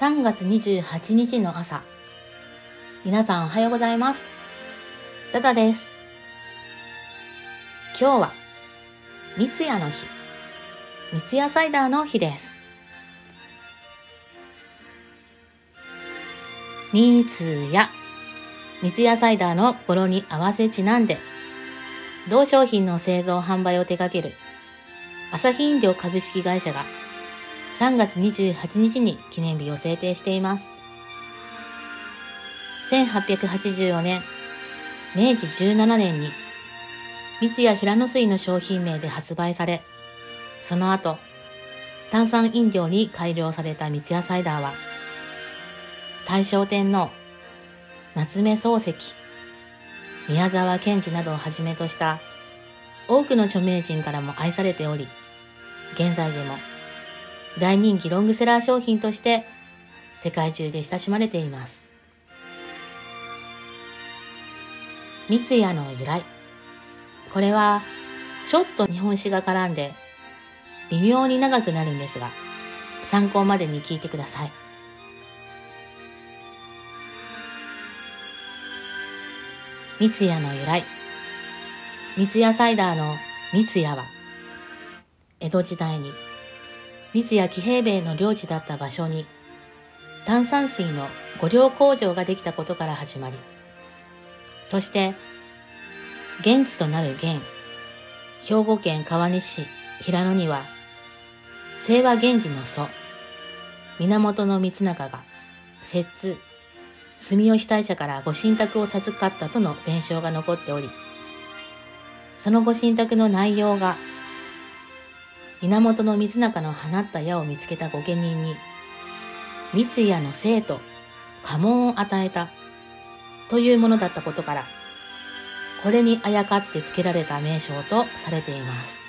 3月28日の朝。皆さんおはようございます。ダダです。今日は、三ツ矢の日。三ツ矢サイダーの日です。三ツ矢。三ツ矢サイダーの語呂に合わせちなんで、同商品の製造販売を手掛ける、朝日飲料株式会社が3月28日に記念日を制定しています。1884年、明治17年に、三ツ矢平野水の商品名で発売され、その後、炭酸飲料に改良された三ツ矢サイダーは、大正天皇、夏目漱石、宮沢賢治などをはじめとした多くの著名人からも愛されており、現在でも大人気ロングセラー商品として世界中で親しまれています。三ツ矢の由来。これはちょっと日本史が絡んで微妙に長くなるんですが、参考までに聞いてください。三ツ矢の由来。三ツ矢サイダーの三ツ矢は、江戸時代に水や騎兵兵の領地だった場所に炭酸水の五両工場ができたことから始まり、そして現地となる現、兵庫県川西市平野には、清和源氏の祖、源光中が、摂津、住吉大社からご神託を授かったとの伝承が残っており、そのご神託の内容が源光中の放った矢を見つけた御家人に、三ツ矢の生と家紋を与えたというものだったことから、これにあやかって付けられた名称とされています。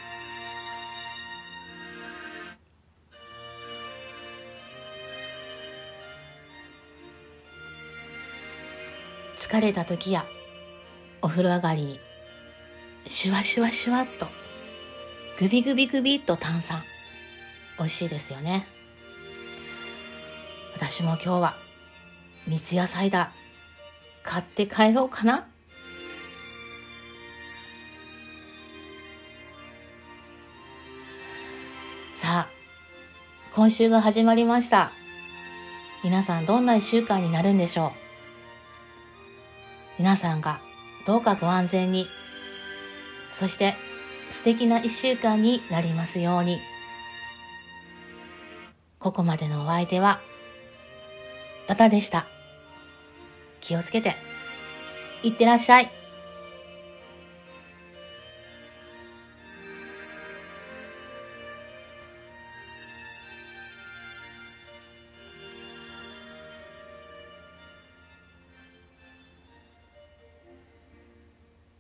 疲れた時やお風呂上がりにシュワシュワシュワっとグビグビグビっと炭酸。美味しいですよね。私も今日は、三ツ矢サイダー、買って帰ろうかなさあ、今週が始まりました。皆さんどんな一週間になるんでしょう皆さんがどうかご安全に、そして素敵な一週間になりますように。ここまでのお相手は、タタでした。気をつけて、いってらっしゃい。